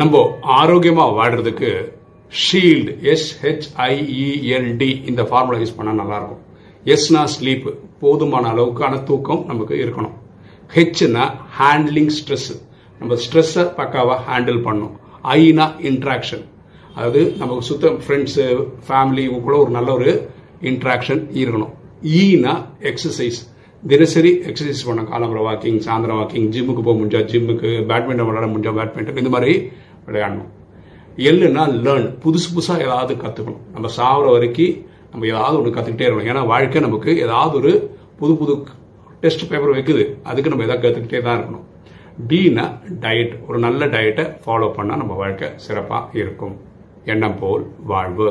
நம்ம ஆரோக்கியமா வாடுறதுக்கு ஷீல்டு எஸ்ஹெச்ஐஇஎல்டி இந்த ஃபார்முலா யூஸ் பண்ணால் நல்லா இருக்கும் எஸ்னா ஸ்லீப் போதுமான அளவுக்கான தூக்கம் நமக்கு இருக்கணும். ஹெச்னா ஹேண்ட்லிங் ஸ்ட்ரெஸ் நம்ம ஸ்ட்ரெஸ்ஸை பக்காவாக ஹேண்டில் பண்ணும் ஐனா இன்ட்ராக்ஷன் அதாவது நமக்கு சுத்த ஃப்ரெண்ட்ஸு ஃபேமிலி கூட ஒரு நல்ல ஒரு இன்ட்ராக்ஷன் இருக்கணும். E ஈனா எக்ஸசைஸ் தினசரி எக்ஸசைஸ் பண்ண காலம்புற வாக்கிங் சாயந்தரம் வாக்கிங் ஜிம்முக்கு போக முடிஞ்சா ஜிம்முக்கு பேட்மிண்டன் விளையாட முடிஞ்சா பேட்மிண்டன் இந்த மாதிரி விளையாடணும். எல்லுன்னா லேர்ன் புதுசு புதுசாக ஏதாவது கற்றுக்கணும் நம்ம சாகிற வரைக்கும் நம்ம ஏதாவது ஒன்று கற்றுக்கிட்டே இருக்கணும். ஏன்னா வாழ்க்கை நமக்கு ஏதாவது ஒரு புது புது டெஸ்ட் பேப்பர் வைக்குது. அதுக்கு நம்ம ஏதாவது கற்றுக்கிட்டே தான் இருக்கணும். டீனா டயட் ஒரு நல்ல டயட்டை ஃபாலோ பண்ணால் நம்ம வாழ்க்கை சிறப்பாக இருக்கும். எண்ணம் போல் வாழ்வு.